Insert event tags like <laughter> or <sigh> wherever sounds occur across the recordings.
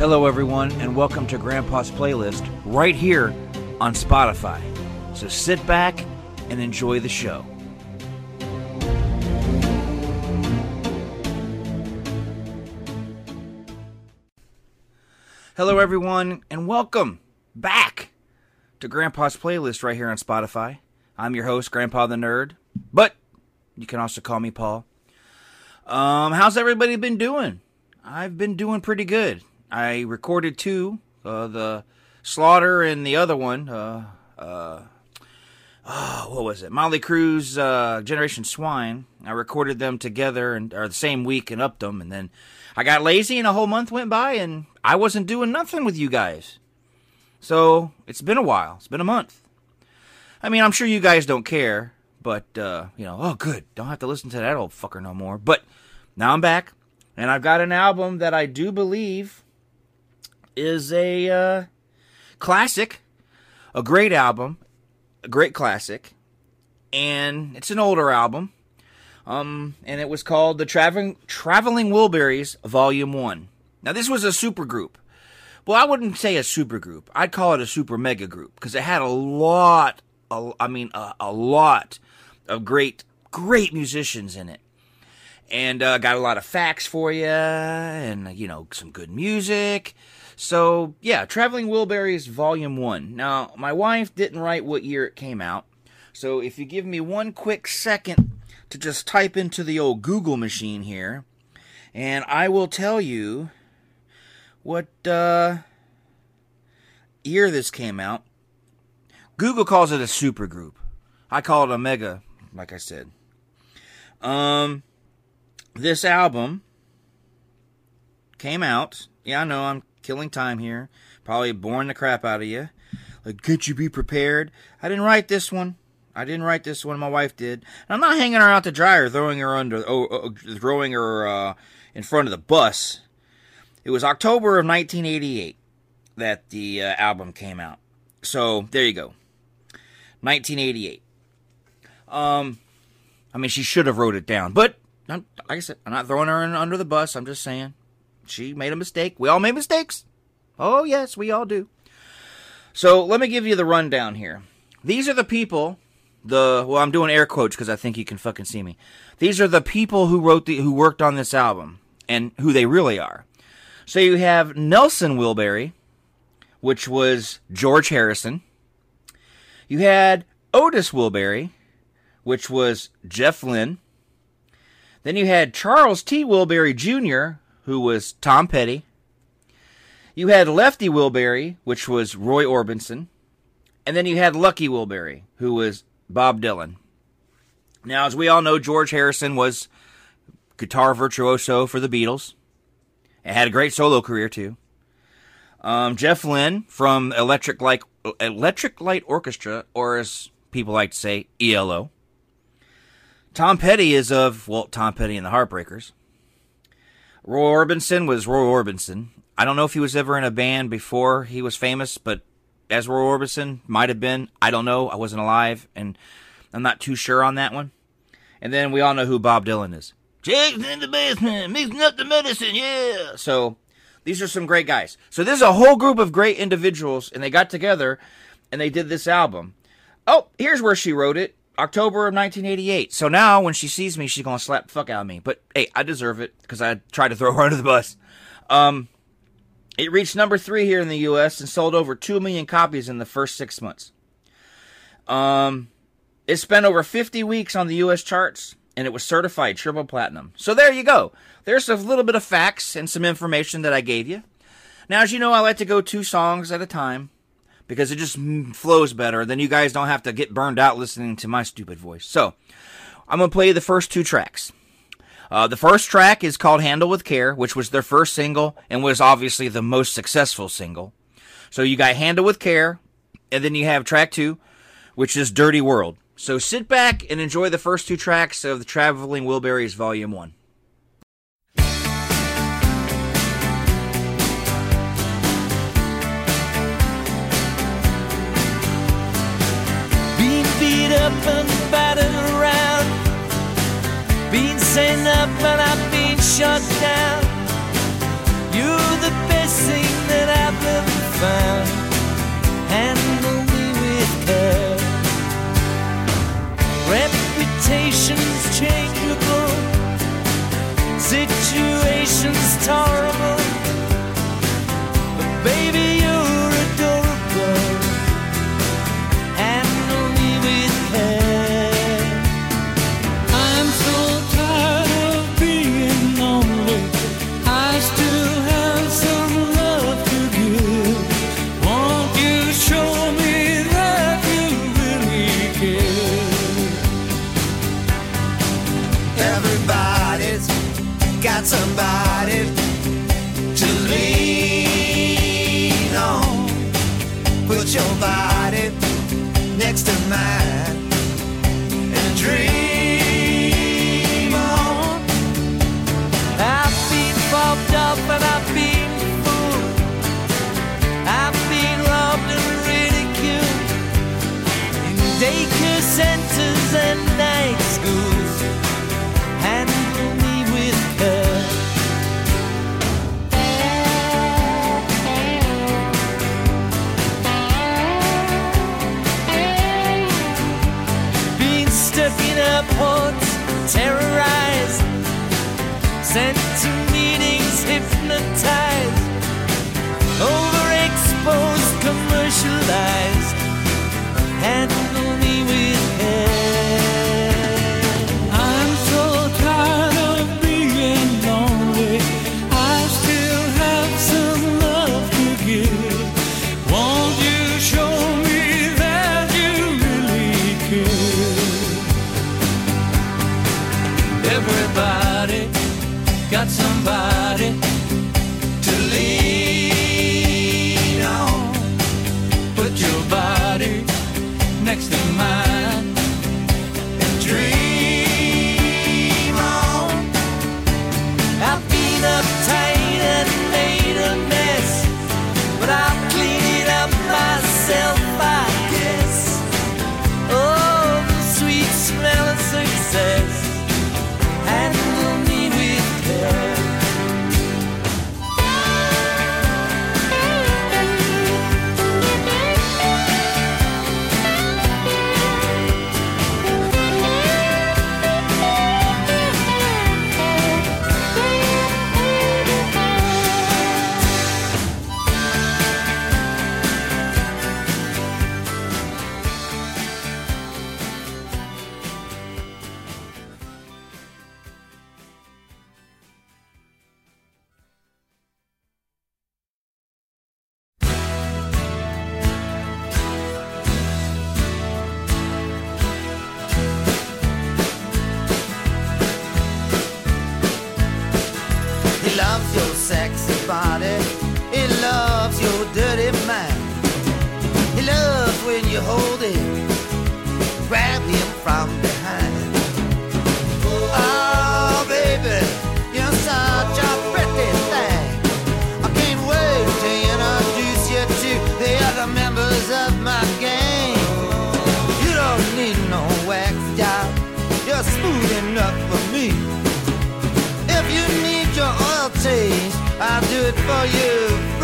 Hello, everyone, and welcome to Grandpa's Playlist right here on Spotify. So sit back and enjoy the show. Hello, everyone, and welcome back to Grandpa's Playlist right here on Spotify. I'm your host, Grandpa the Nerd, but you can also call me Paul. Um, how's everybody been doing? I've been doing pretty good. I recorded two, uh, the Slaughter and the other one, uh, uh, oh, what was it? Mötley Crüe, uh, Generation Swine. I recorded them together and or the same week and upped them, and then I got lazy and a whole month went by and I wasn't doing nothing with you guys. So it's been a while. It's been a month. I mean, I'm sure you guys don't care, but uh, you know, oh good, don't have to listen to that old fucker no more. But now I'm back, and I've got an album that I do believe is a uh, classic, a great album, a great classic, and it's an older album. Um, and it was called the Traveling Traveling Wilburys Volume One. Now this was a supergroup. Well, I wouldn't say a supergroup. I'd call it a super mega group because it had a lot. A, I mean, a, a, lot of great, great musicians in it, and uh, got a lot of facts for you, and you know some good music. So yeah, Traveling Wilburys Volume One. Now, my wife didn't write what year it came out, so if you give me one quick second to just type into the old Google machine here, and I will tell you what uh, year this came out. Google calls it a super group. I call it a mega, like I said. Um, this album came out. Yeah, I know I'm killing time here. Probably boring the crap out of you. Like, could you be prepared? I didn't write this one. I didn't write this one. My wife did. And I'm not hanging her out to dry or throwing her under, oh, oh, throwing her uh, in front of the bus. It was October of 1988 that the uh, album came out. So there you go. 1988. Um, I mean, she should have wrote it down, but like I said, I'm not throwing her in under the bus. I'm just saying she made a mistake. We all make mistakes. Oh yes, we all do. So let me give you the rundown here. These are the people. The well, I'm doing air quotes because I think you can fucking see me. These are the people who wrote the who worked on this album and who they really are. So you have Nelson Wilbury, which was George Harrison. You had Otis Wilbury, which was Jeff Lynne. Then you had Charles T. Wilbury Jr., who was Tom Petty. You had Lefty Wilbury, which was Roy Orbison. And then you had Lucky Wilbury, who was Bob Dylan. Now, as we all know, George Harrison was guitar virtuoso for the Beatles. It had a great solo career too. Um, Jeff Lynne from Electric Light Electric Light Orchestra, or as people like to say, ELO. Tom Petty is of well, Tom Petty and the Heartbreakers. Roy Orbison was Roy Orbison. I don't know if he was ever in a band before he was famous, but Roy Orbison might have been. I don't know. I wasn't alive, and I'm not too sure on that one. And then we all know who Bob Dylan is. Jake's in the basement, mixing up the medicine, yeah. So these are some great guys. So this is a whole group of great individuals, and they got together and they did this album. Oh, here's where she wrote it. October of 1988. So now when she sees me, she's gonna slap the fuck out of me. But hey, I deserve it because I tried to throw her <laughs> under the bus. Um, it reached number three here in the U.S. and sold over two million copies in the first six months. Um, it spent over 50 weeks on the U.S. charts and it was certified triple platinum. So there you go. There's a little bit of facts and some information that I gave you. Now, as you know, I like to go two songs at a time because it just flows better. Then you guys don't have to get burned out listening to my stupid voice. So I'm going to play the first two tracks. Uh, the first track is called Handle with Care, which was their first single and was obviously the most successful single. So you got Handle with Care, and then you have track two, which is Dirty World. So sit back and enjoy the first two tracks of the Traveling Wilburys Volume 1. Being beat up and battered been sent up and I've been shut down. You're the best thing that I've ever found. Handle me with care. Reputation's changeable, situation's terrible. airports terrorized, sent to meetings hypnotized. for you.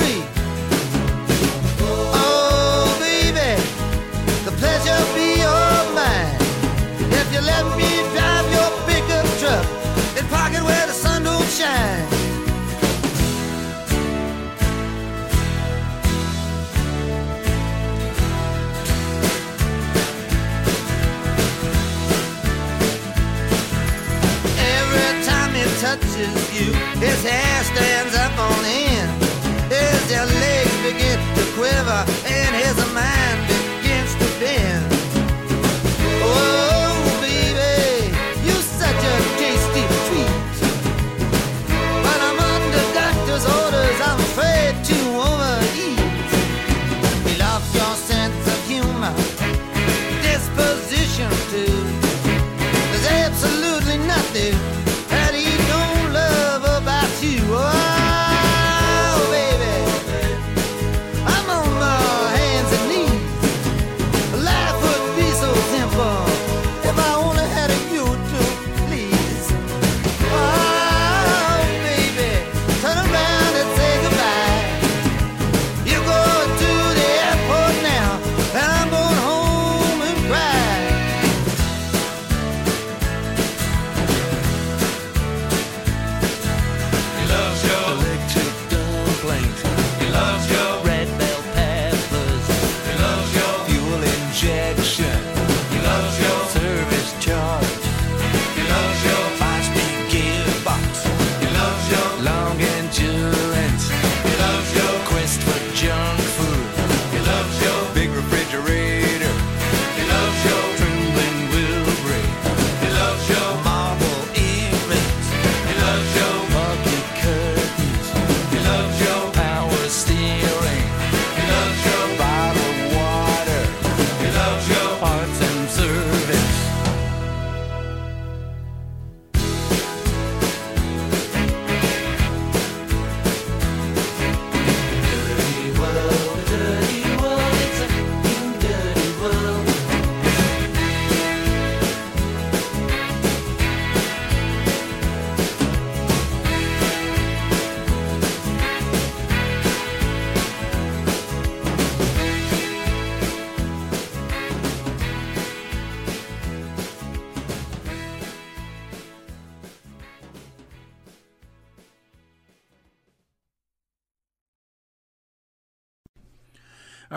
touches you. His hair stands up on end. His legs begin to quiver and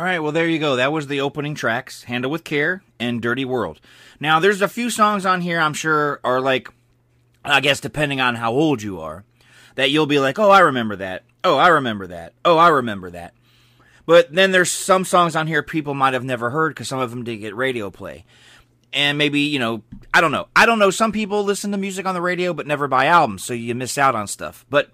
right, well, there you go. That was the opening tracks Handle with Care and Dirty World. Now, there's a few songs on here I'm sure are like, I guess depending on how old you are, that you'll be like, oh, I remember that. Oh, I remember that. Oh, I remember that. But then there's some songs on here people might have never heard because some of them did get radio play. And maybe, you know, I don't know. I don't know. Some people listen to music on the radio but never buy albums, so you miss out on stuff. But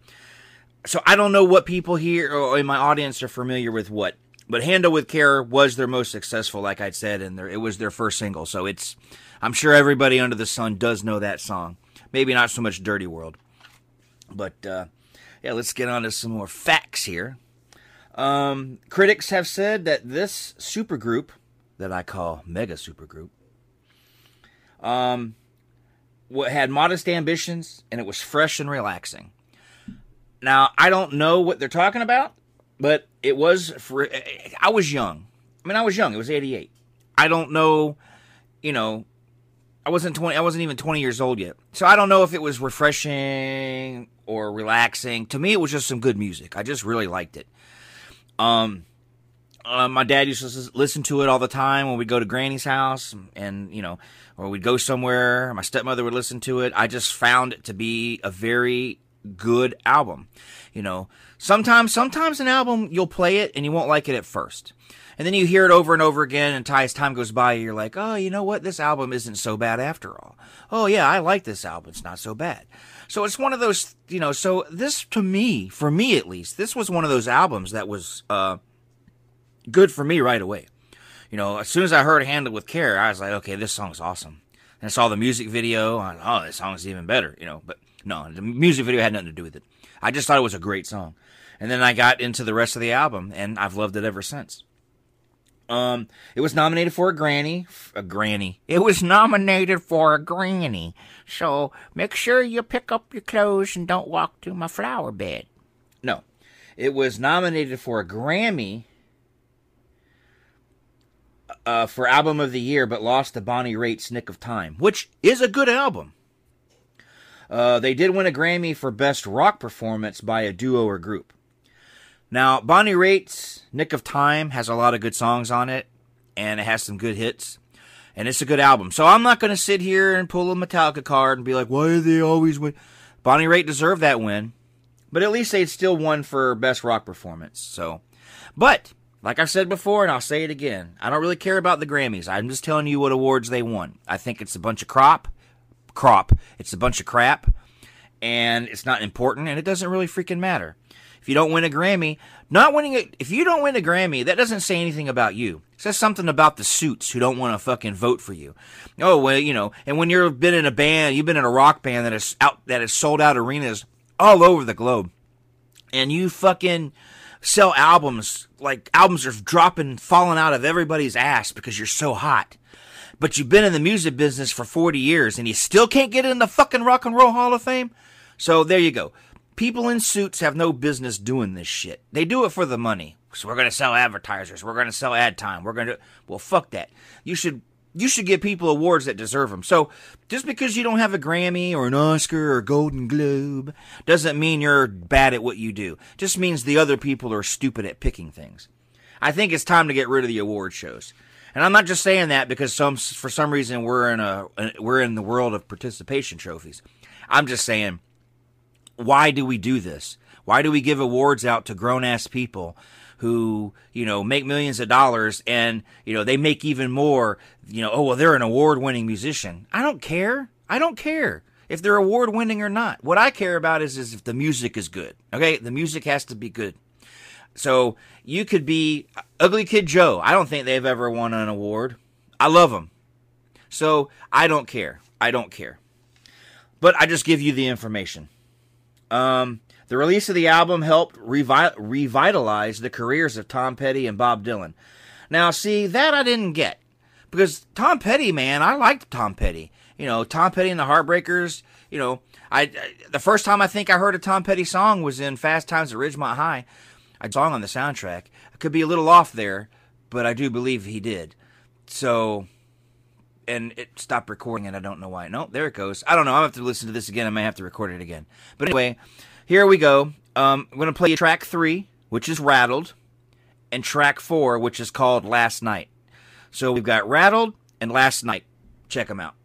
so I don't know what people here or in my audience are familiar with what. But Handle with Care was their most successful, like I said, and their, it was their first single. So it's, I'm sure everybody under the sun does know that song. Maybe not so much Dirty World. But uh, yeah, let's get on to some more facts here. Um, critics have said that this supergroup, that I call mega supergroup, um, had modest ambitions and it was fresh and relaxing. Now, I don't know what they're talking about, but it was for I was young. I mean, I was young. It was 88. I don't know, you know, I wasn't 20 I wasn't even 20 years old yet. So I don't know if it was refreshing or relaxing. To me it was just some good music. I just really liked it. Um uh, my dad used to listen to it all the time when we'd go to Granny's house, and you know, or we'd go somewhere. My stepmother would listen to it. I just found it to be a very good album. You know, sometimes sometimes an album you'll play it and you won't like it at first, and then you hear it over and over again, and as time goes by, you're like, oh, you know what? This album isn't so bad after all. Oh yeah, I like this album. It's not so bad. So it's one of those, you know. So this to me, for me at least, this was one of those albums that was. uh good for me right away. You know, as soon as I heard Handle with Care, I was like, okay, this song's awesome. And I saw the music video, and oh, this song's even better, you know. But no, the music video had nothing to do with it. I just thought it was a great song. And then I got into the rest of the album, and I've loved it ever since. Um, it was nominated for a Granny, a Granny. It was nominated for a Granny. So make sure you pick up your clothes and don't walk to my flower bed. No, it was nominated for a Grammy uh, for album of the year, but lost to Bonnie Raitt's "Nick of Time," which is a good album. Uh, they did win a Grammy for best rock performance by a duo or group. Now, Bonnie Raitt's "Nick of Time" has a lot of good songs on it, and it has some good hits, and it's a good album. So I'm not going to sit here and pull a Metallica card and be like, "Why do they always win?" Bonnie Raitt deserved that win, but at least they still won for best rock performance. So, but like I've said before, and I'll say it again, I don't really care about the Grammys. I'm just telling you what awards they won. I think it's a bunch of crop, crop. It's a bunch of crap, and it's not important, and it doesn't really freaking matter. If you don't win a Grammy, not winning it, if you don't win a Grammy, that doesn't say anything about you. It says something about the suits who don't want to fucking vote for you. Oh well, you know, and when you've been in a band, you've been in a rock band that is out that has sold out arenas all over the globe, and you fucking sell albums like albums are dropping, falling out of everybody's ass because you're so hot. But you've been in the music business for 40 years and you still can't get in the fucking Rock and Roll Hall of Fame? So there you go. People in suits have no business doing this shit. They do it for the money. So we're going to sell advertisers. We're going to sell ad time. We're going to Well, fuck that. You should you should give people awards that deserve them. So just because you don't have a Grammy or an Oscar or a Golden Globe doesn't mean you're bad at what you do. Just means the other people are stupid at picking things. I think it's time to get rid of the award shows. And I'm not just saying that because some for some reason we're in a we're in the world of participation trophies. I'm just saying why do we do this? Why do we give awards out to grown ass people who, you know, make millions of dollars and, you know, they make even more, you know, oh, well, they're an award winning musician. I don't care. I don't care if they're award winning or not. What I care about is, is if the music is good. Okay. The music has to be good. So you could be Ugly Kid Joe. I don't think they've ever won an award. I love them. So I don't care. I don't care. But I just give you the information. Um, the release of the album helped revi- revitalize the careers of Tom Petty and Bob Dylan. Now, see, that I didn't get. Because Tom Petty, man, I liked Tom Petty. You know, Tom Petty and the Heartbreakers, you know, I, I the first time I think I heard a Tom Petty song was in Fast Times at Ridgemont High. A song on the soundtrack. I could be a little off there, but I do believe he did. So, and it stopped recording, and I don't know why. No, there it goes. I don't know. I'll have to listen to this again. I may have to record it again. But anyway, here we go. Um, I'm going to play track three, which is Rattled. and track four, which is called Last Night. So we've got Rattled and Last Night. Check them out.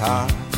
Guitar.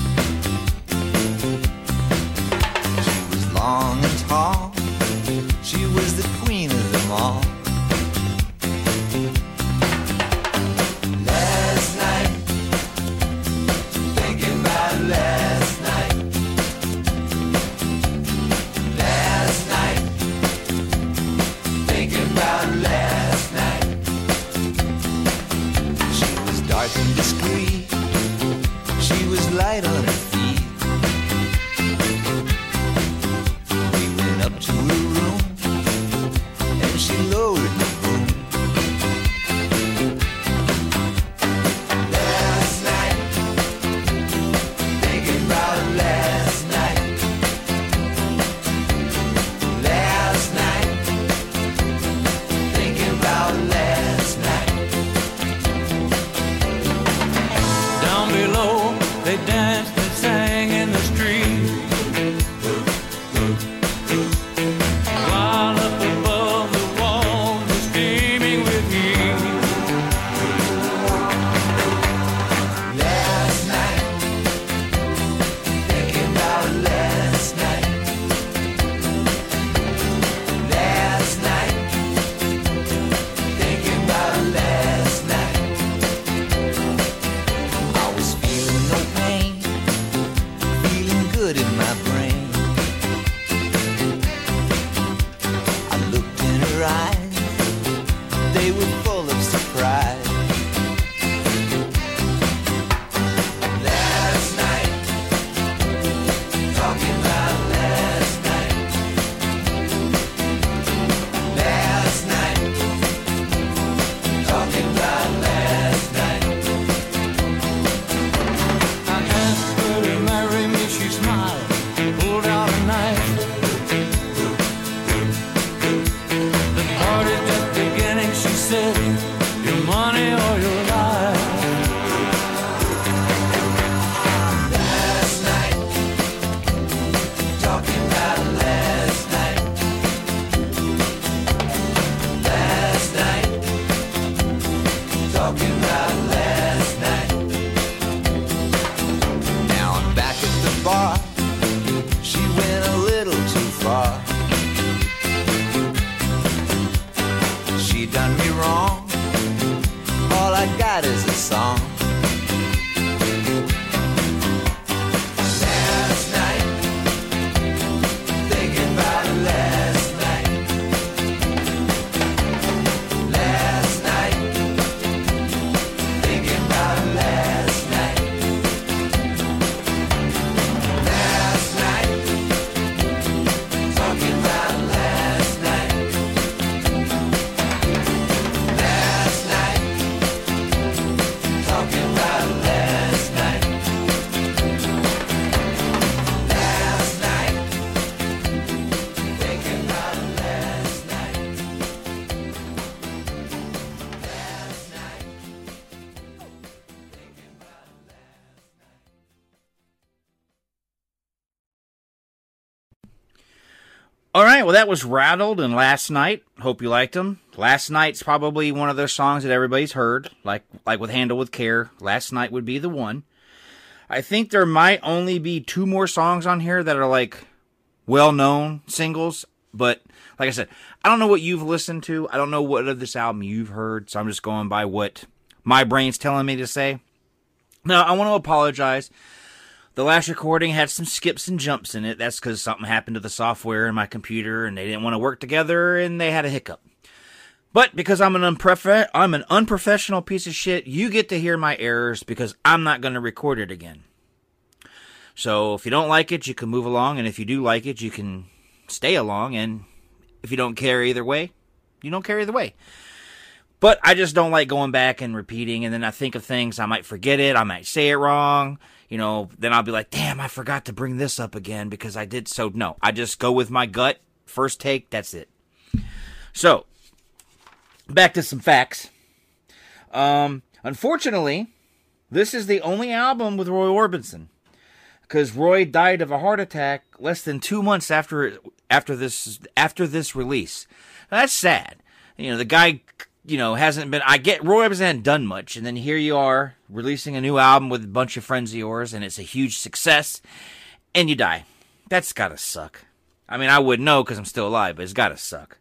Right, well, that was Rattled and Last Night. Hope you liked them. Last Night's probably one of those songs that everybody's heard, like like with Handle with Care. Last Night would be the one. I think there might only be two more songs on here that are like well known singles, but like I said, I don't know what you've listened to. I don't know what of this album you've heard, so I'm just going by what my brain's telling me to say. Now, I want to apologize. The last recording had some skips and jumps in it. That's because something happened to the software in my computer and they didn't want to work together and they had a hiccup. But because I'm an I'm an unprofessional piece of shit, you get to hear my errors because I'm not going to record it again. So if you don't like it, you can move along, and if you do like it, you can stay along. And if you don't care either way, you don't care either way. But I just don't like going back and repeating, and then I think of things, I might forget it, I might say it wrong, you know, then I'll be like, damn, I forgot to bring this up again because I did so. No, I just go with my gut, first take, that's it. So, back to some facts. Um, unfortunately, this is the only album with Roy Orbison because Roy died of a heart attack less than two months after after this after this release. That's sad. You know, the guy, you know, hasn't been. I get Roy Orbison hadn't done much, and then here you are releasing a new album with a bunch of friends of yours, and it's a huge success, and you die. That's gotta suck. I mean, I wouldn't know because I'm still alive, but it's gotta suck.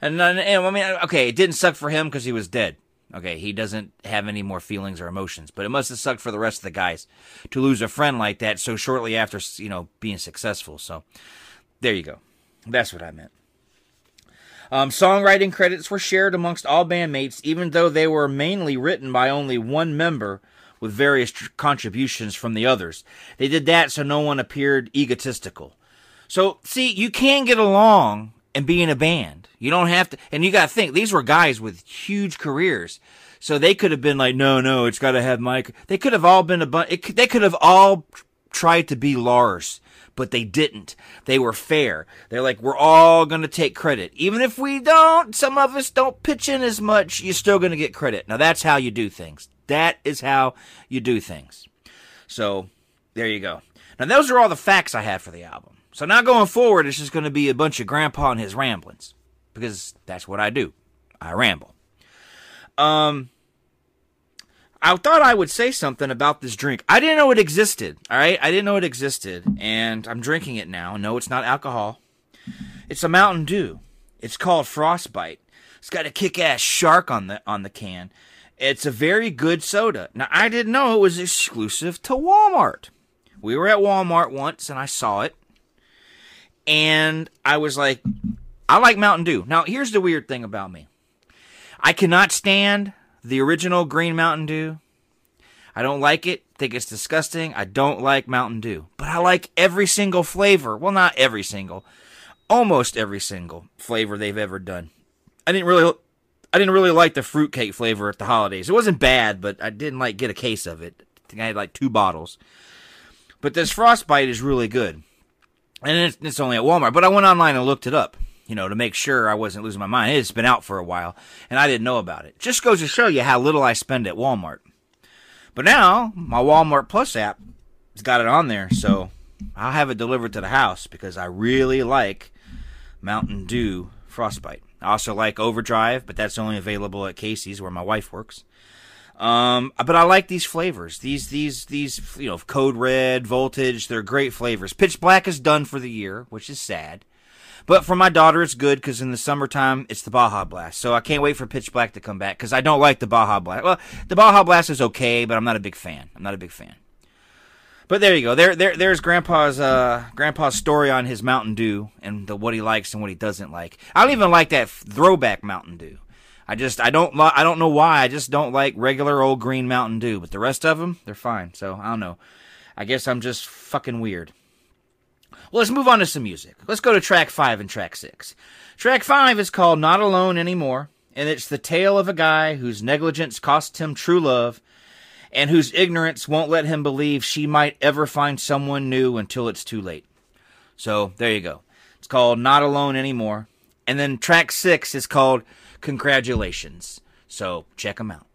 And, and, and I mean, okay, it didn't suck for him because he was dead. Okay, he doesn't have any more feelings or emotions, but it must have sucked for the rest of the guys to lose a friend like that so shortly after, you know, being successful. So there you go. That's what I meant. Um, songwriting credits were shared amongst all bandmates, even though they were mainly written by only one member with various tr- contributions from the others. They did that so no one appeared egotistical. So, see, you can get along and be in a band. You don't have to, and you got to think, these were guys with huge careers. So they could have been like, no, no, it's got to have Mike. They could have all been a bunch, they could have all tried to be Lars, but they didn't. They were fair. They're like, we're all going to take credit. Even if we don't, some of us don't pitch in as much, you're still going to get credit. Now that's how you do things. That is how you do things. So there you go. Now those are all the facts I have for the album. So now going forward, it's just going to be a bunch of Grandpa and his ramblings because that's what I do. I ramble. Um, I thought I would say something about this drink. I didn't know it existed. All right, I didn't know it existed, and I'm drinking it now. No, it's not alcohol. It's a Mountain Dew. It's called Frostbite. It's got a kick-ass shark on the on the can. It's a very good soda. Now I didn't know it was exclusive to Walmart. We were at Walmart once and I saw it. And I was like, I like Mountain Dew. Now, here's the weird thing about me I cannot stand the original Green Mountain Dew. I don't like it. Think it's disgusting. I don't like Mountain Dew. But I like every single flavor. Well, not every single. Almost every single flavor they've ever done. I didn't really I didn't really like the fruitcake flavor at the holidays. It wasn't bad, but I didn't like get a case of it. I think I had like two bottles. But this frostbite is really good. And it's, it's only at Walmart. But I went online and looked it up, you know, to make sure I wasn't losing my mind. It's been out for a while, and I didn't know about it. Just goes to show you how little I spend at Walmart. But now, my Walmart Plus app has got it on there, so I'll have it delivered to the house because I really like Mountain Dew Frostbite. I also like Overdrive, but that's only available at Casey's where my wife works. Um, but I like these flavors. These, these, these, you know, Code Red, Voltage, they're great flavors. Pitch Black is done for the year, which is sad. But for my daughter, it's good because in the summertime, it's the Baja Blast. So I can't wait for Pitch Black to come back because I don't like the Baja Blast. Well, the Baja Blast is okay, but I'm not a big fan. I'm not a big fan. But there you go. There, there, there's Grandpa's, uh, Grandpa's story on his Mountain Dew and the, what he likes and what he doesn't like. I don't even like that throwback Mountain Dew. I just, I don't, I don't know why. I just don't like regular old green Mountain Dew. But the rest of them, they're fine. So I don't know. I guess I'm just fucking weird. Well, let's move on to some music. Let's go to track five and track six. Track five is called Not Alone Anymore, and it's the tale of a guy whose negligence cost him true love and whose ignorance won't let him believe she might ever find someone new until it's too late. So there you go. It's called Not Alone Anymore. And then track six is called Congratulations. So check them out.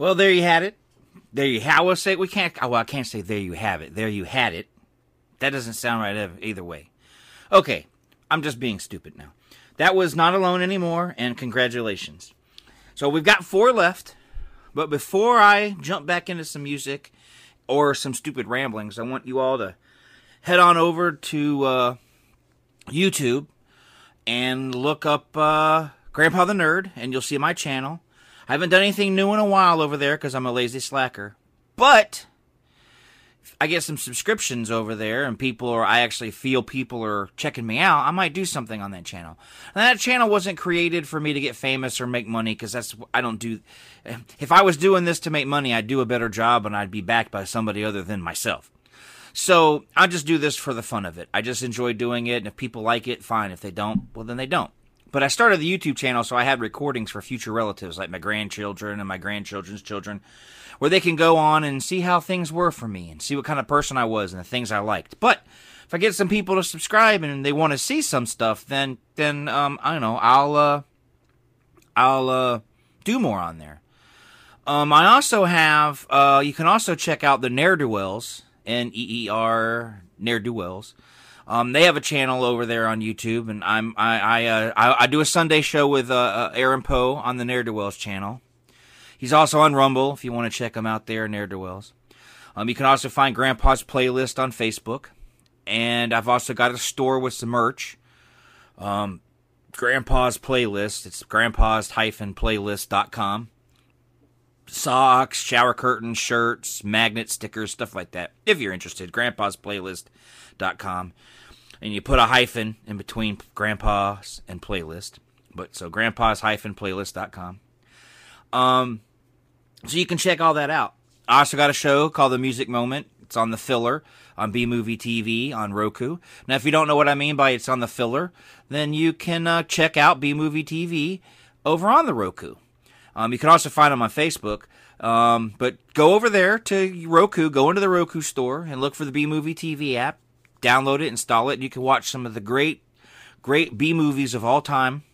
Well, there you had it. There you. Have. I will say we can't. oh, Well, I can't say there you have it. There you had it. That doesn't sound right either way. Okay, I'm just being stupid now. That was not alone anymore, and congratulations. So we've got four left, but before I jump back into some music or some stupid ramblings, I want you all to head on over to uh, YouTube and look up uh, Grandpa the Nerd, and you'll see my channel. I haven't done anything new in a while over there because I'm a lazy slacker. But I get some subscriptions over there, and people are, I actually feel people are checking me out. I might do something on that channel. And that channel wasn't created for me to get famous or make money because that's, I don't do, if I was doing this to make money, I'd do a better job and I'd be backed by somebody other than myself. So I just do this for the fun of it. I just enjoy doing it, and if people like it, fine. If they don't, well, then they don't. But I started the YouTube channel so I had recordings for future relatives, like my grandchildren and my grandchildren's children, where they can go on and see how things were for me and see what kind of person I was and the things I liked. But if I get some people to subscribe and they want to see some stuff, then then um, I don't know, I'll uh, I'll uh, do more on there. Um, I also have. Uh, you can also check out the Ne'er Do Wells, N E E R Ne'er Do Wells. Um, they have a channel over there on YouTube, and I'm I I, uh, I, I do a Sunday show with uh, uh, Aaron Poe on the Ne'er Do Wells channel. He's also on Rumble if you want to check him out there, Ne'er Do Wells. Um, you can also find Grandpa's playlist on Facebook, and I've also got a store with some merch. Um, Grandpa's playlist. It's grandpa's-playlist.com socks, shower curtains, shirts, magnets, stickers, stuff like that. If you're interested, grandpa'splaylist.com. And you put a hyphen in between grandpa's and playlist. But so grandpa's hyphen playlist.com. Um, so you can check all that out. I also got a show called The Music Moment. It's on the filler on B Movie TV on Roku. Now, if you don't know what I mean by it's on the filler, then you can uh, check out B Movie TV over on the Roku. Um, you can also find them on Facebook. Um, but go over there to Roku, go into the Roku store and look for the B Movie TV app. Download it, install it, you can watch some of the great, great B movies of all time.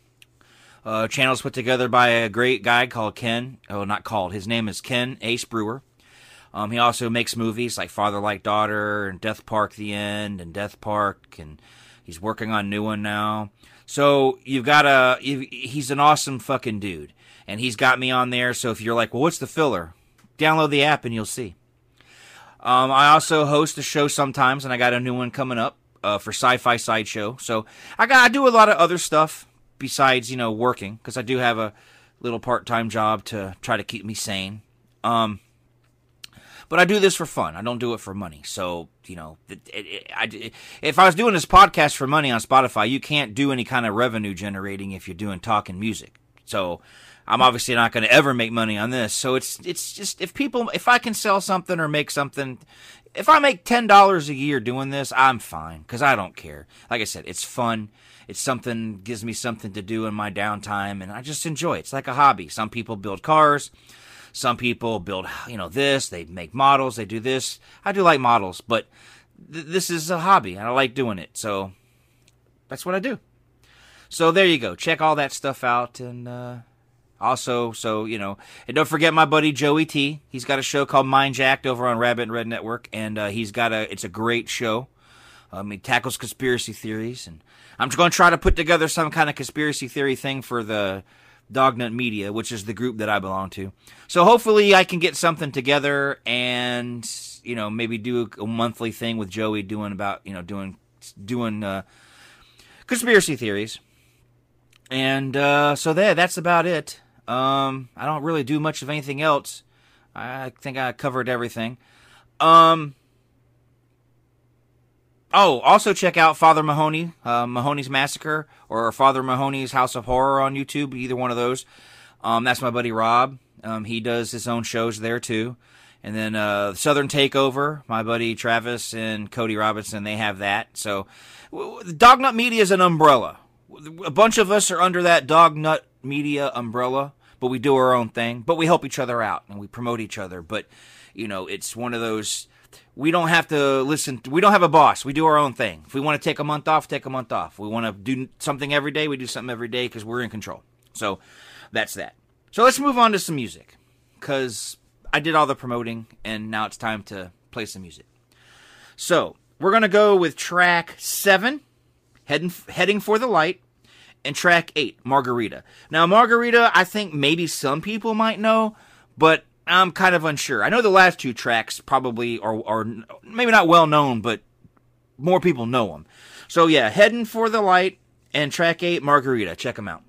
Uh, channels put together by a great guy called Ken. Oh, not called. His name is Ken Ace Brewer. Um, he also makes movies like Father Like Daughter and Death Park: The End and Death Park, and he's working on a new one now. So you've got a. you he's an awesome fucking dude, and he's got me on there. So if you're like, well, what's the filler? Download the app and you'll see. Um, I also host a show sometimes, and I got a new one coming up uh, for Sci-Fi Sideshow. So I got I do a lot of other stuff besides you know working because I do have a little part-time job to try to keep me sane. Um, but I do this for fun. I don't do it for money. So you know, it, it, I, if I was doing this podcast for money on Spotify, you can't do any kind of revenue generating if you're doing talking music. So I'm obviously not going to ever make money on this. So it's it's just if people if I can sell something or make something, if I make ten dollars a year doing this, I'm fine because I don't care. Like I said, it's fun. It's something gives me something to do in my downtime, and I just enjoy it. It's like a hobby. Some people build cars. Some people build, you know, this. They make models. They do this. I do like models, but th- this is a hobby, and I like doing it. So that's what I do. So there you go. Check all that stuff out, and uh, also, so you know, and don't forget my buddy Joey T. He's got a show called Mind Jacked over on Rabbit and Red Network, and uh, he's got a. It's a great show. Um, he tackles conspiracy theories, and I'm just going to try to put together some kind of conspiracy theory thing for the Dognut Media, which is the group that I belong to. So hopefully I can get something together and you know maybe do a monthly thing with Joey doing about you know doing doing uh, conspiracy theories. And uh, so there, that's about it. Um, I don't really do much of anything else. I think I covered everything. Um, oh, also check out Father Mahoney, uh, Mahoney's Massacre, or Father Mahoney's House of Horror on YouTube. Either one of those. Um, that's my buddy Rob. Um, he does his own shows there too. And then uh, Southern Takeover, my buddy Travis and Cody Robinson, they have that. So, Dognut Media is an umbrella. A bunch of us are under that Dognut Media umbrella, but we do our own thing. But we help each other out and we promote each other. But, you know, it's one of those. We don't have to listen. We don't have a boss. We do our own thing. If we want to take a month off, take a month off. We want to do something every day, we do something every day because we're in control. So, that's that. So let's move on to some music because I did all the promoting and now it's time to play some music. So we're gonna go with track seven, heading heading for the light, and track eight, Margarita. Now Margarita, I think maybe some people might know, but I'm kind of unsure. I know the last two tracks probably are are maybe not well known, but more people know them. So yeah, heading for the light and track eight, Margarita. Check them out.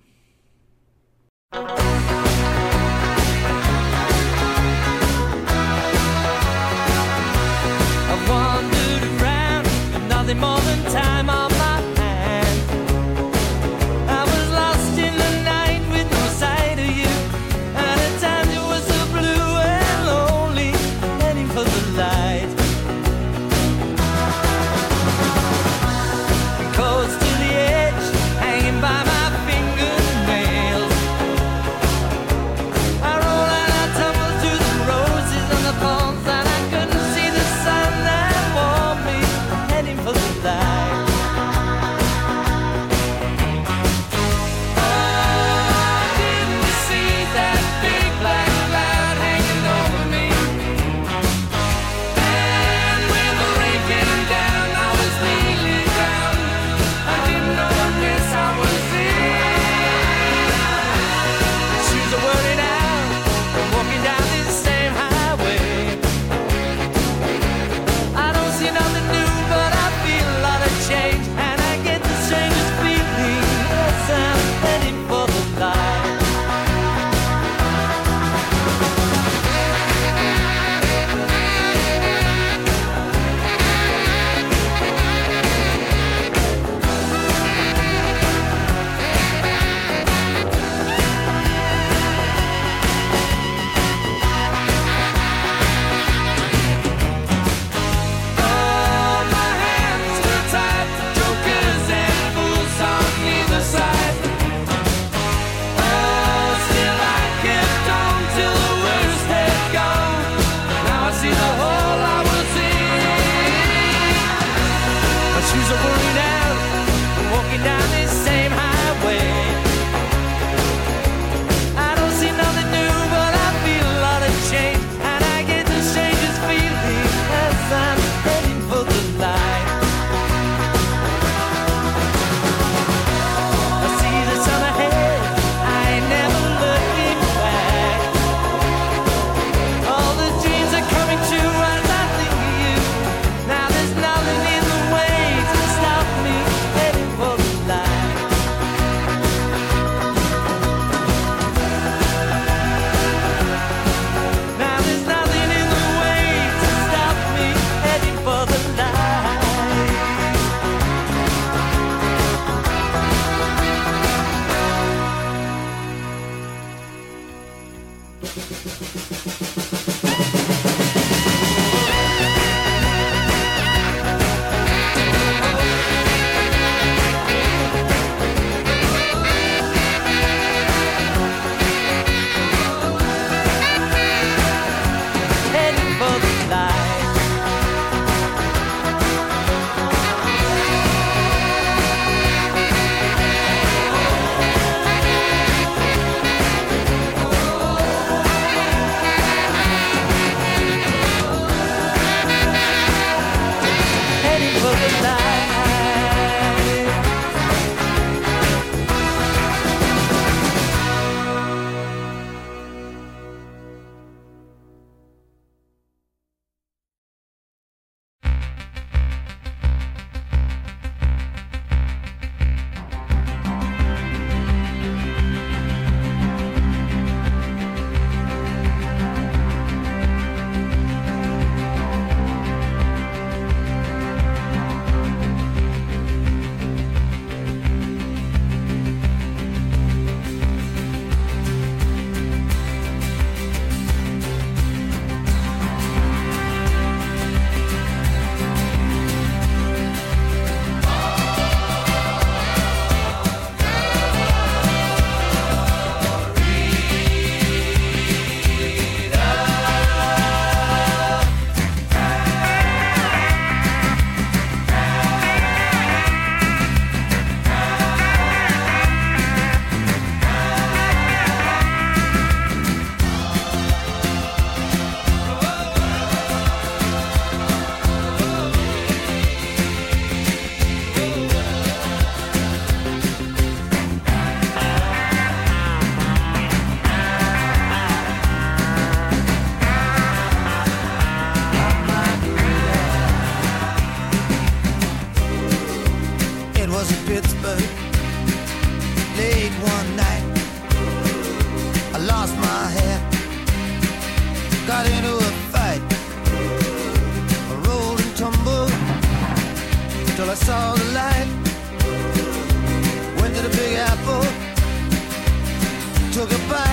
Took a bite.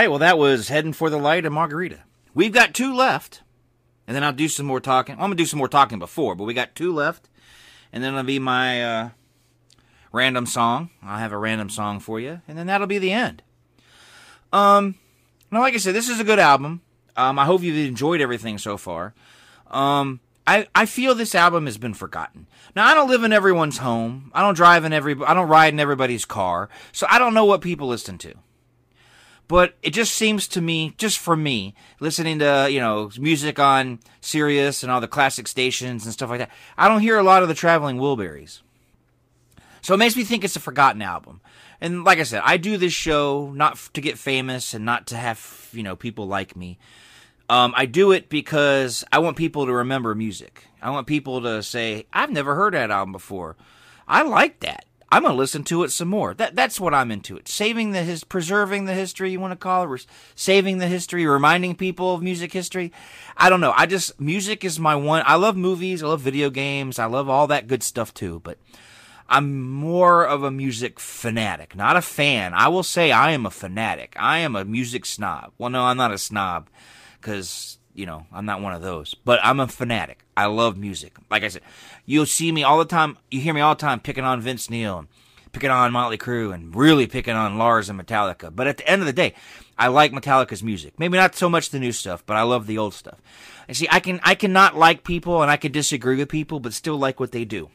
Right, well, that was Heading for the Light and Margarita. We've got two left, and then I'll do some more talking. I'm going to do some more talking before, but we got two left, and then it'll be my uh, random song. I'll have a random song for you, and then that'll be the end. Um, now, like I said, this is a good album. Um, I hope you've enjoyed everything so far. Um, I, I feel this album has been forgotten. Now I don't live in everyone's home. I don't drive in every. I don't ride in everybody's car. So I don't know what people listen to but it just seems to me, just for me, listening to you know music on Sirius and all the classic stations and stuff like that, I don't hear a lot of the Traveling Wilburys. So it makes me think it's a forgotten album. And like I said, I do this show not to get famous and not to have you know people like me. Um, I do it because I want people to remember music. I want people to say, "I've never heard that album before. I like that." I'm gonna listen to it some more. That that's what I'm into. It saving the his preserving the history you want to call it, saving the history, reminding people of music history. I don't know. I just music is my one. I love movies. I love video games. I love all that good stuff too. But I'm more of a music fanatic, not a fan. I will say I am a fanatic. I am a music snob. Well, no, I'm not a snob because you know I'm not one of those. But I'm a fanatic. I love music. Like I said, you'll see me all the time. You hear me all the time picking on Vince Neil, and picking on Motley Crue, and really picking on Lars and Metallica. But at the end of the day, I like Metallica's music. Maybe not so much the new stuff, but I love the old stuff. And see, I can I cannot like people, and I can disagree with people, but still like what they do.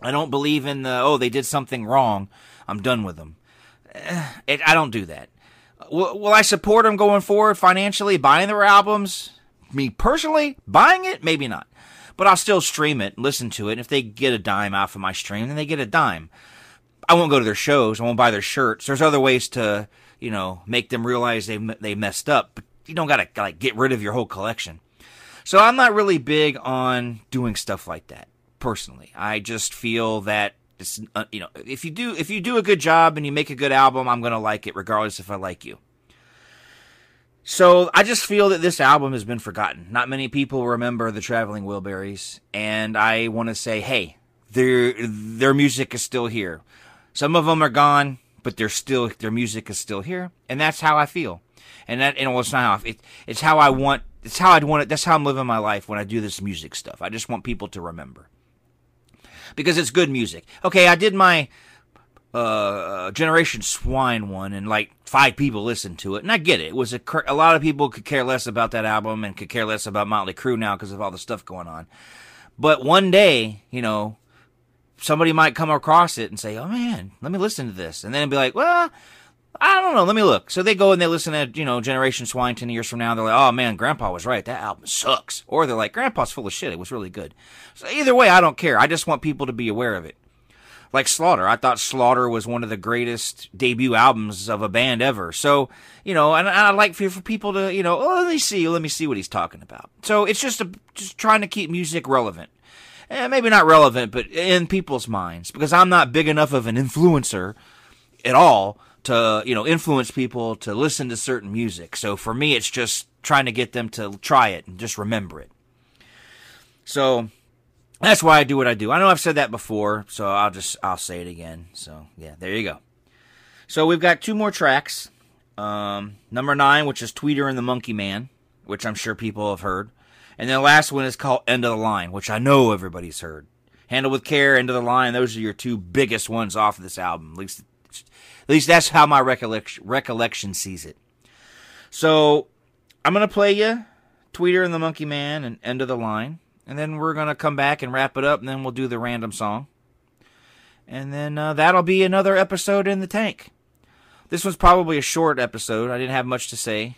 I don't believe in the oh they did something wrong. I'm done with them. Eh, It, I don't do that. Will, will I support them going forward financially, buying their albums? Me personally, buying it, maybe not. But I'll still stream it, listen to it. And if they get a dime off of my stream, then they get a dime. I won't go to their shows. I won't buy their shirts. There's other ways to, you know, make them realize they they messed up. But you don't gotta like get rid of your whole collection. So I'm not really big on doing stuff like that personally. I just feel that it's, uh, you know, if you do if you do a good job and you make a good album, I'm gonna like it regardless if I like you. So I just feel that this album has been forgotten. Not many people remember the Traveling Wilburys, and I want to say, hey, their their music is still here. Some of them are gone, but they're still their music is still here, and that's how I feel. And that and well, it's not how it, it's how I want. It's how I'd want it. That's how I'm living my life when I do this music stuff. I just want people to remember because it's good music. Okay, I did my uh, Generation Swine one, and like five people listened to it, and I get it. It was a a lot of people could care less about that album and could care less about Motley Crue now because of all the stuff going on. But one day, you know, somebody might come across it and say, "Oh man, let me listen to this," and then be like, "Well." I don't know. Let me look. So they go and they listen to, you know, Generation Swine 10 years from now. They're like, oh man, Grandpa was right. That album sucks. Or they're like, Grandpa's full of shit. It was really good. So either way, I don't care. I just want people to be aware of it. Like Slaughter. I thought Slaughter was one of the greatest debut albums of a band ever. So, you know, and, and I like for, for people to, you know, oh, let me see, let me see what he's talking about. So it's just a, just trying to keep music relevant. Eh, maybe not relevant, but in people's minds. Because I'm not big enough of an influencer at all to you know influence people to listen to certain music. So for me, it's just trying to get them to try it and just remember it. So that's why I do what I do. I know I've said that before, so I'll just I'll say it again. So yeah, there you go. So we've got two more tracks. Um, number nine, which is Tweeter and the Monkey Man, which I'm sure people have heard, and then the last one is called End of the Line, which I know everybody's heard. Handle with Care, End of the Line. Those are your two biggest ones off of this album. At least, at least that's how my recollection recollection sees it. So I'm gonna play you Tweeter and the Monkey Man and End of the Line, and then we're gonna come back and wrap it up, and then we'll do the random song, and then uh, that'll be another episode in the tank. This was probably a short episode. I didn't have much to say.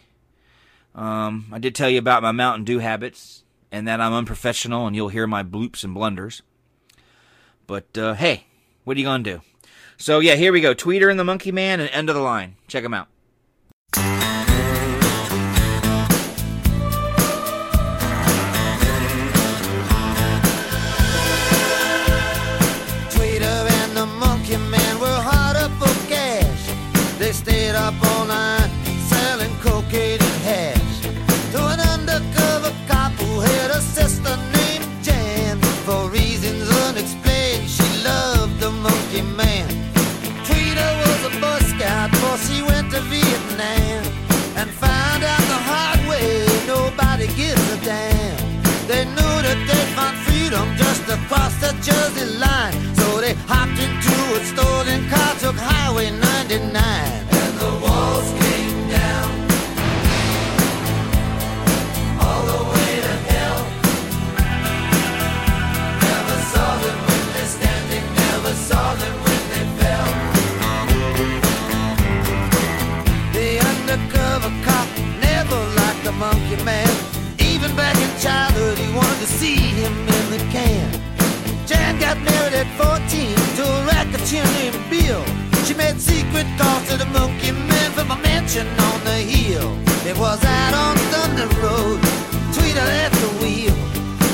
Um, I did tell you about my Mountain Dew habits and that I'm unprofessional, and you'll hear my bloops and blunders. But uh, hey, what are you gonna do? So yeah, here we go. Tweeter and the Monkey Man and End of the Line. Check them out. The Man. Tweeter was a Boy Scout before she went to Vietnam. And found out the hard way, nobody gives a damn. They knew that they'd find freedom just across the Jersey line. See him in the can. Jan got married at 14 to a racketeer named Bill. She made secret calls to the monkey man from a mansion on the hill. It was out on Thunder Road, Tweeter at the wheel.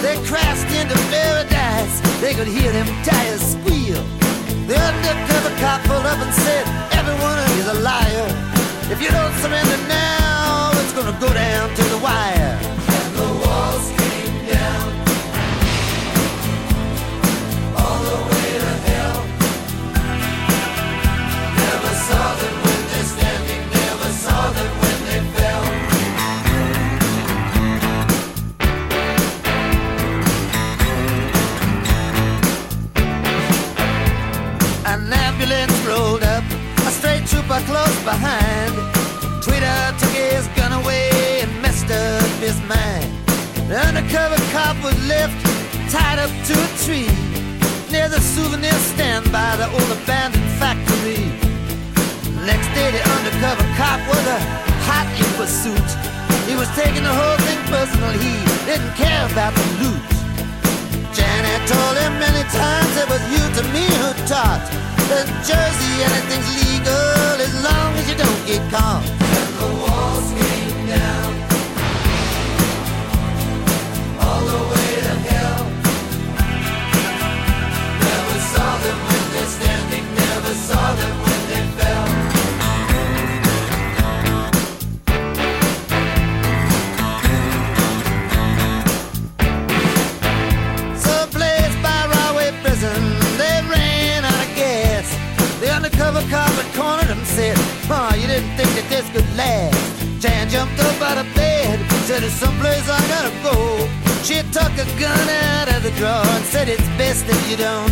They crashed into paradise, they could hear them tires squeal. The undercover cop pulled up and said, Everyone is a liar. If you don't surrender now, it's gonna go down to the wire. Close behind. Tweeter took his gun away and messed up his mind. The undercover cop was left tied up to a tree near the souvenir stand by the old abandoned factory. Next day, the undercover cop was a hot in pursuit. He was taking the whole thing personal. He didn't care about the loot. Janet told him many times it was you to me who taught Jersey anything's legal as long as you don't get caught. You don't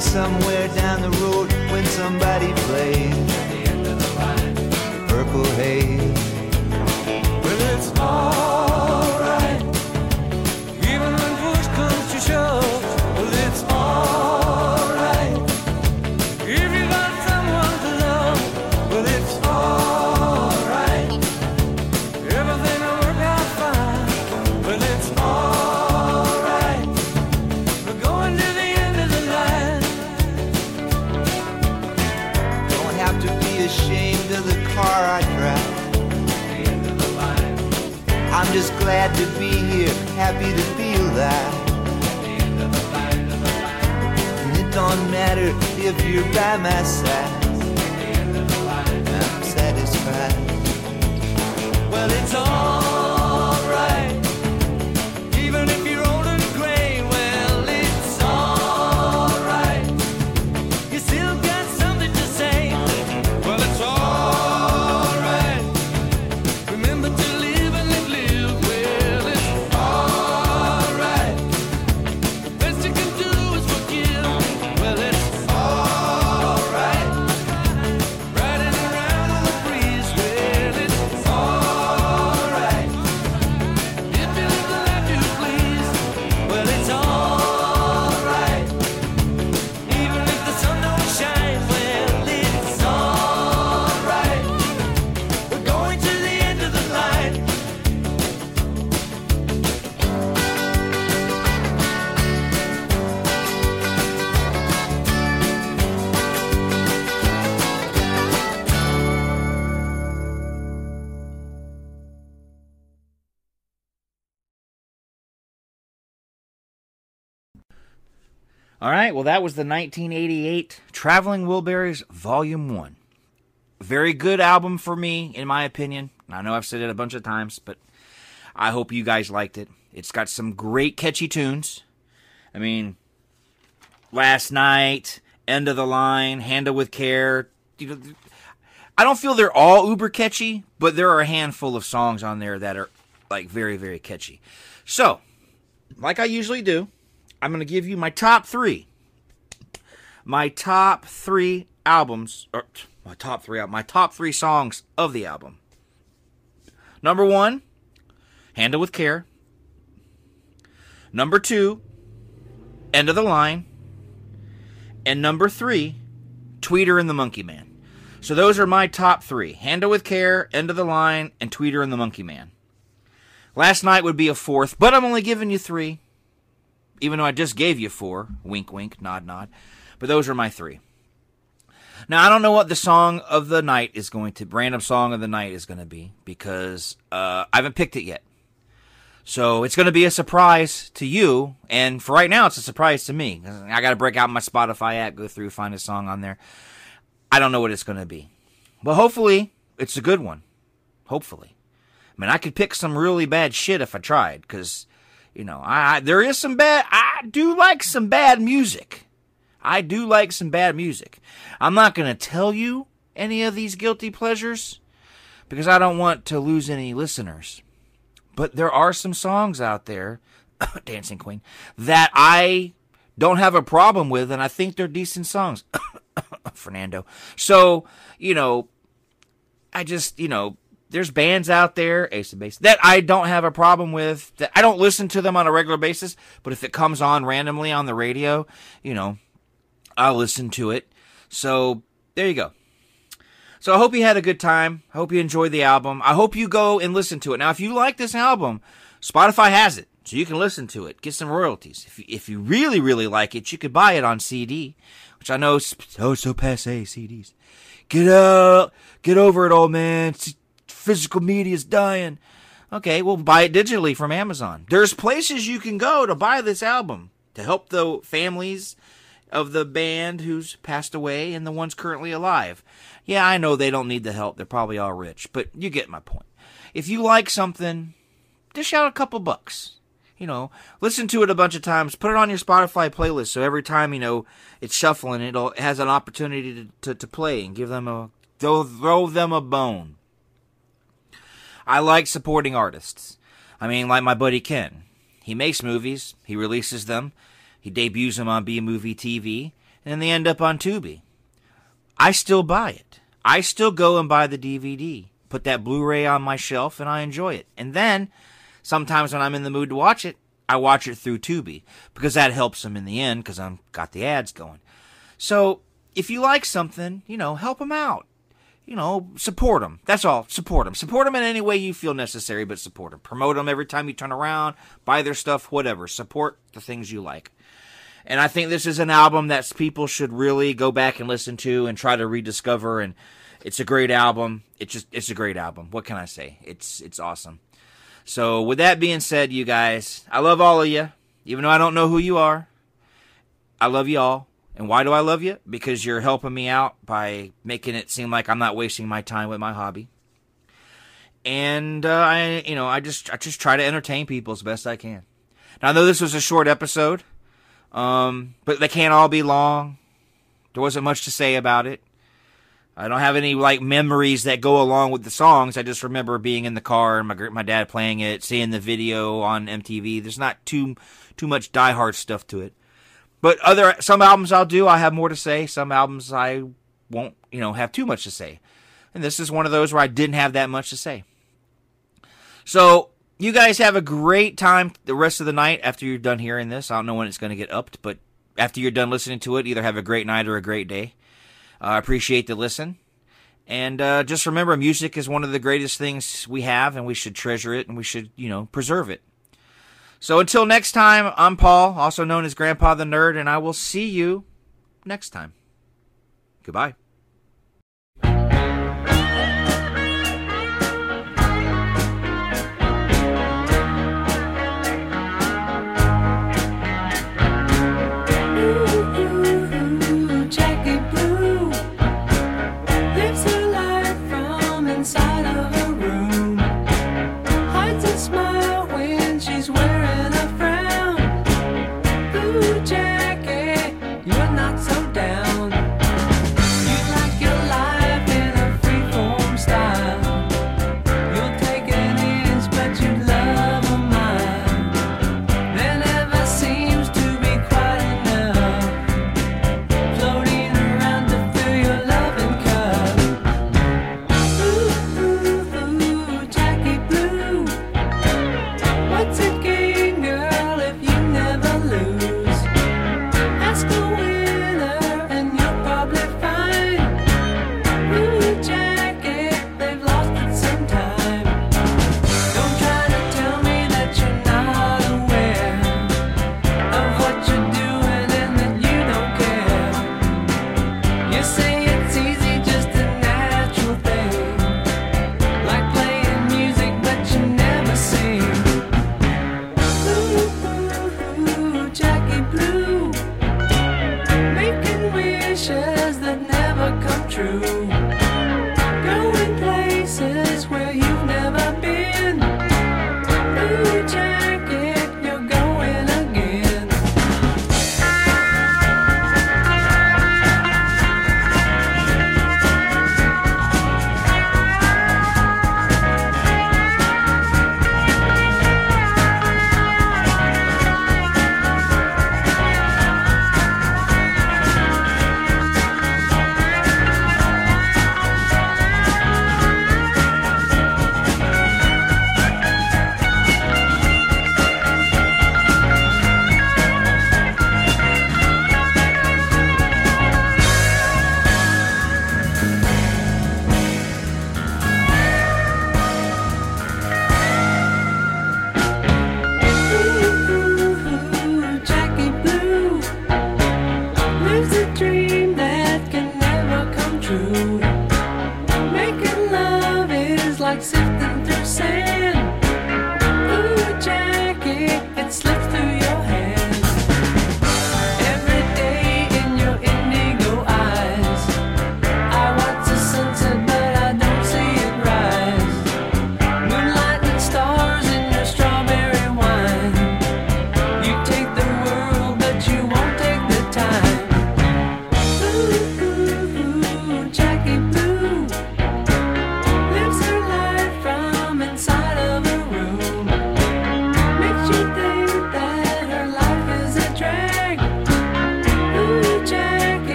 somewhere down the road when somebody plays at the end of the line the purple haze. Well, it's all. don't matter if you're by my side. All right, well, that was the 1988 Traveling Wilburys Volume 1. Very good album for me, in my opinion. I know I've said it a bunch of times, but I hope you guys liked it. It's got some great catchy tunes. I mean, Last Night, End of the Line, Handle with Care. You know, I don't feel they're all uber catchy, but there are a handful of songs on there that are like very, very catchy. So, like I usually do, I'm going to give you my top three. My top three albums, or my top three, my top three songs of the album. Number one, Handle with Care. Number two, End of the Line. And number three, Tweeter and the Monkey Man. So those are my top three Handle with Care, End of the Line, and Tweeter and the Monkey Man. Last night would be a fourth, but I'm only giving you three. Even though I just gave you four. Wink, wink, nod, nod. But those are my three. Now, I don't know what the song of the night is going to, random song of the night is going to be, because uh, I haven't picked it yet. So it's going to be a surprise to you, and for right now, it's a surprise to me. I got to break out my Spotify app, go through, find a song on there. I don't know what it's going to be, but hopefully, it's a good one. Hopefully, I mean, I could pick some really bad shit if I tried, because you know, I, there is some bad. I do like some bad music. I do like some bad music. I'm not going to tell you any of these guilty pleasures because I don't want to lose any listeners. But there are some songs out there, <coughs> Dancing Queen, that I don't have a problem with, and I think they're decent songs. <coughs> Fernando. So, you know, I just, you know, there's bands out there, Ace of Base, that I don't have a problem with. That I don't listen to them on a regular basis, but if it comes on randomly on the radio, you know, I'll listen to it. So there you go. So I hope you had a good time. I hope you enjoyed the album. I hope you go and listen to it. Now, if you like this album, Spotify has it, so you can listen to it, get some royalties. If you, if you really really like it, you could buy it on CD, which I know is so so passe CDs. Get out, get over it, old man. Physical media is dying. Okay, well, buy it digitally from Amazon. There's places you can go to buy this album to help the families of the band who's passed away and the ones currently alive. Yeah, I know they don't need the help. They're probably all rich, but you get my point. If you like something, dish out a couple bucks. You know, listen to it a bunch of times. Put it on your Spotify playlist so every time you know it's shuffling, it'll, it has an opportunity to, to, to play and give them a throw, throw them a bone. I like supporting artists. I mean, like my buddy Ken. He makes movies, he releases them, he debuts them on B Movie TV, and then they end up on Tubi. I still buy it. I still go and buy the DVD, put that Blu ray on my shelf, and I enjoy it. And then, sometimes when I'm in the mood to watch it, I watch it through Tubi, because that helps them in the end, because I've got the ads going. So, if you like something, you know, help them out you know, support them. That's all. Support them. Support them in any way you feel necessary, but support them. Promote them every time you turn around, buy their stuff, whatever. Support the things you like. And I think this is an album that people should really go back and listen to and try to rediscover. And it's a great album. It's just, it's a great album. What can I say? It's, it's awesome. So with that being said, you guys, I love all of you, even though I don't know who you are. I love you all. And why do I love you? Because you're helping me out by making it seem like I'm not wasting my time with my hobby. And uh, I, you know, I just I just try to entertain people as best I can. Now I know this was a short episode, um, but they can't all be long. There wasn't much to say about it. I don't have any like memories that go along with the songs. I just remember being in the car and my my dad playing it, seeing the video on MTV. There's not too too much diehard stuff to it. But other some albums I'll do, I have more to say. Some albums I won't, you know, have too much to say. And this is one of those where I didn't have that much to say. So you guys have a great time the rest of the night after you're done hearing this. I don't know when it's going to get upped, but after you're done listening to it, either have a great night or a great day. Uh, I appreciate the listen. And uh, just remember, music is one of the greatest things we have, and we should treasure it and we should, you know, preserve it. So until next time, I'm Paul, also known as Grandpa the Nerd, and I will see you next time. Goodbye.